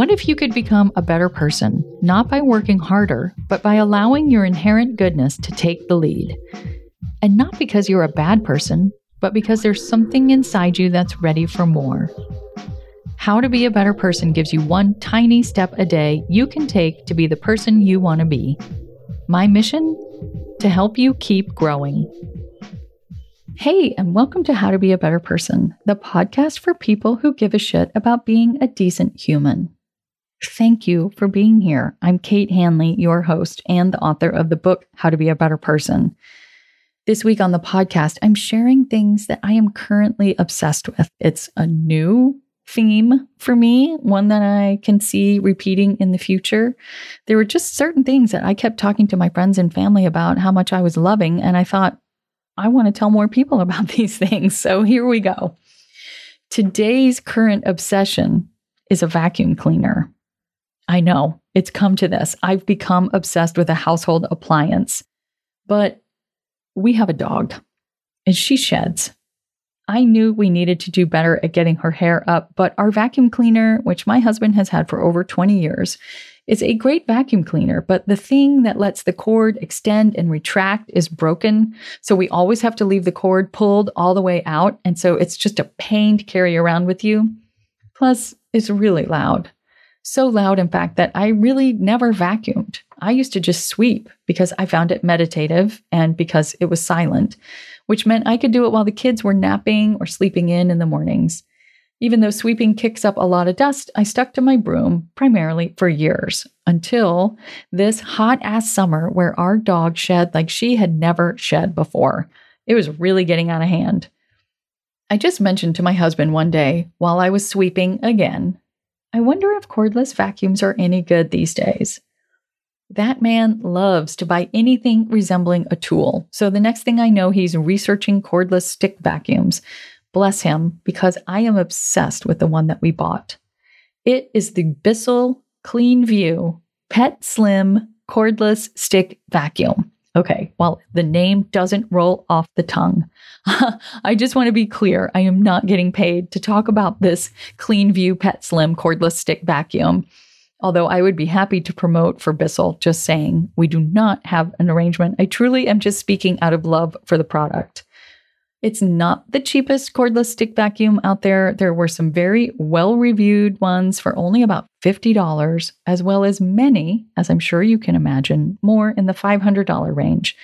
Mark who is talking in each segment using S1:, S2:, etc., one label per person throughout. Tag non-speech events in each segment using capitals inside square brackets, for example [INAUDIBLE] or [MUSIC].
S1: What if you could become a better person, not by working harder, but by allowing your inherent goodness to take the lead? And not because you're a bad person, but because there's something inside you that's ready for more. How to be a better person gives you one tiny step a day you can take to be the person you want to be. My mission? To help you keep growing. Hey, and welcome to How to Be a Better Person, the podcast for people who give a shit about being a decent human. Thank you for being here. I'm Kate Hanley, your host and the author of the book How to Be a Better Person. This week on the podcast, I'm sharing things that I am currently obsessed with. It's a new theme for me, one that I can see repeating in the future. There were just certain things that I kept talking to my friends and family about how much I was loving, and I thought, I want to tell more people [LAUGHS] about these things. So here we go. Today's current obsession is a vacuum cleaner. I know it's come to this. I've become obsessed with a household appliance, but we have a dog and she sheds. I knew we needed to do better at getting her hair up, but our vacuum cleaner, which my husband has had for over 20 years, is a great vacuum cleaner, but the thing that lets the cord extend and retract is broken. So we always have to leave the cord pulled all the way out. And so it's just a pain to carry around with you. Plus, it's really loud. So loud, in fact, that I really never vacuumed. I used to just sweep because I found it meditative and because it was silent, which meant I could do it while the kids were napping or sleeping in in the mornings. Even though sweeping kicks up a lot of dust, I stuck to my broom primarily for years until this hot ass summer where our dog shed like she had never shed before. It was really getting out of hand. I just mentioned to my husband one day while I was sweeping again, I wonder if cordless vacuums are any good these days. That man loves to buy anything resembling a tool. So the next thing I know, he's researching cordless stick vacuums, Bless him, because I am obsessed with the one that we bought. It is the Bissell Clean View Pet Slim Cordless Stick Vacuum. Okay, well, the name doesn't roll off the tongue. [LAUGHS] I just want to be clear I am not getting paid to talk about this Clean View Pet Slim Cordless Stick Vacuum. Although I would be happy to promote for Bissell, just saying we do not have an arrangement. I truly am just speaking out of love for the product. It's not the cheapest cordless stick vacuum out there. There were some very well reviewed ones for only about $50, as well as many, as I'm sure you can imagine, more in the $500 range.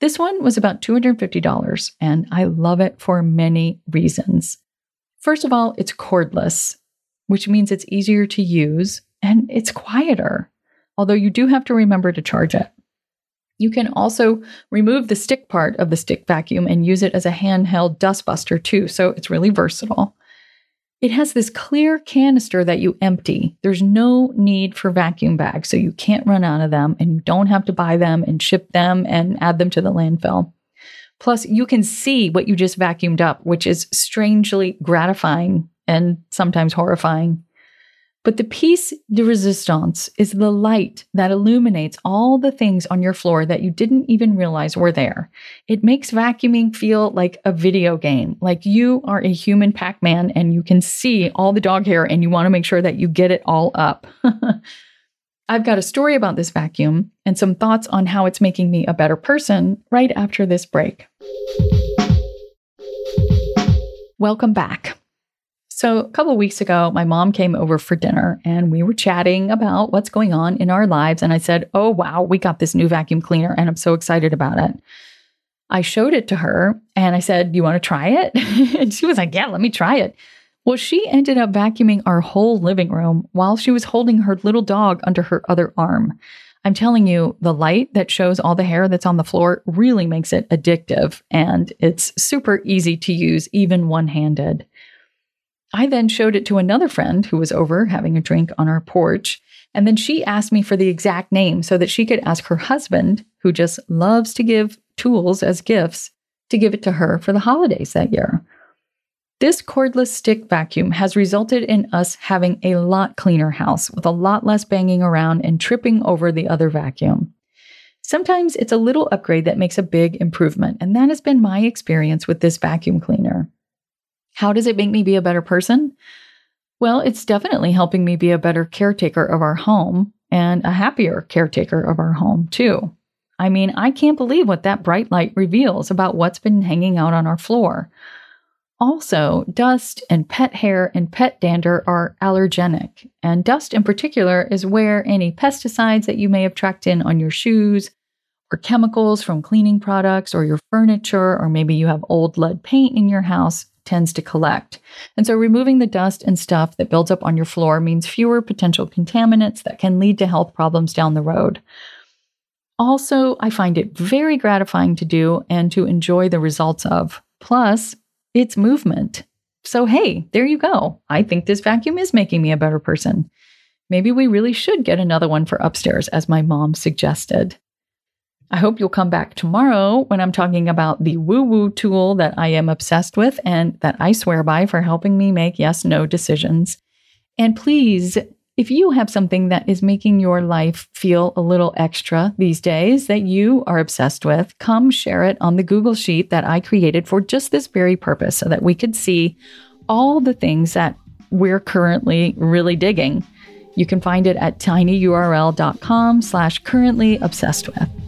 S1: This one was about $250, and I love it for many reasons. First of all, it's cordless, which means it's easier to use and it's quieter, although you do have to remember to charge it. You can also remove the stick part of the stick vacuum and use it as a handheld dustbuster too, so it's really versatile. It has this clear canister that you empty. There's no need for vacuum bags, so you can't run out of them and you don't have to buy them and ship them and add them to the landfill. Plus, you can see what you just vacuumed up, which is strangely gratifying and sometimes horrifying. But the piece de resistance is the light that illuminates all the things on your floor that you didn't even realize were there. It makes vacuuming feel like a video game, like you are a human Pac Man and you can see all the dog hair and you want to make sure that you get it all up. [LAUGHS] I've got a story about this vacuum and some thoughts on how it's making me a better person right after this break. Welcome back. So, a couple weeks ago, my mom came over for dinner and we were chatting about what's going on in our lives. And I said, Oh, wow, we got this new vacuum cleaner and I'm so excited about it. I showed it to her and I said, You want to try it? [LAUGHS] and she was like, Yeah, let me try it. Well, she ended up vacuuming our whole living room while she was holding her little dog under her other arm. I'm telling you, the light that shows all the hair that's on the floor really makes it addictive and it's super easy to use, even one handed. I then showed it to another friend who was over having a drink on our porch. And then she asked me for the exact name so that she could ask her husband, who just loves to give tools as gifts, to give it to her for the holidays that year. This cordless stick vacuum has resulted in us having a lot cleaner house with a lot less banging around and tripping over the other vacuum. Sometimes it's a little upgrade that makes a big improvement, and that has been my experience with this vacuum cleaner. How does it make me be a better person? Well, it's definitely helping me be a better caretaker of our home and a happier caretaker of our home, too. I mean, I can't believe what that bright light reveals about what's been hanging out on our floor. Also, dust and pet hair and pet dander are allergenic, and dust in particular is where any pesticides that you may have tracked in on your shoes, or chemicals from cleaning products, or your furniture, or maybe you have old lead paint in your house tends to collect. And so removing the dust and stuff that builds up on your floor means fewer potential contaminants that can lead to health problems down the road. Also, I find it very gratifying to do and to enjoy the results of. Plus, it's movement. So, hey, there you go. I think this vacuum is making me a better person. Maybe we really should get another one for upstairs, as my mom suggested. I hope you'll come back tomorrow when I'm talking about the woo woo tool that I am obsessed with and that I swear by for helping me make yes no decisions. And please, if you have something that is making your life feel a little extra these days that you are obsessed with, come share it on the Google Sheet that I created for just this very purpose so that we could see all the things that we're currently really digging. You can find it at tinyurl.com slash currently obsessed with.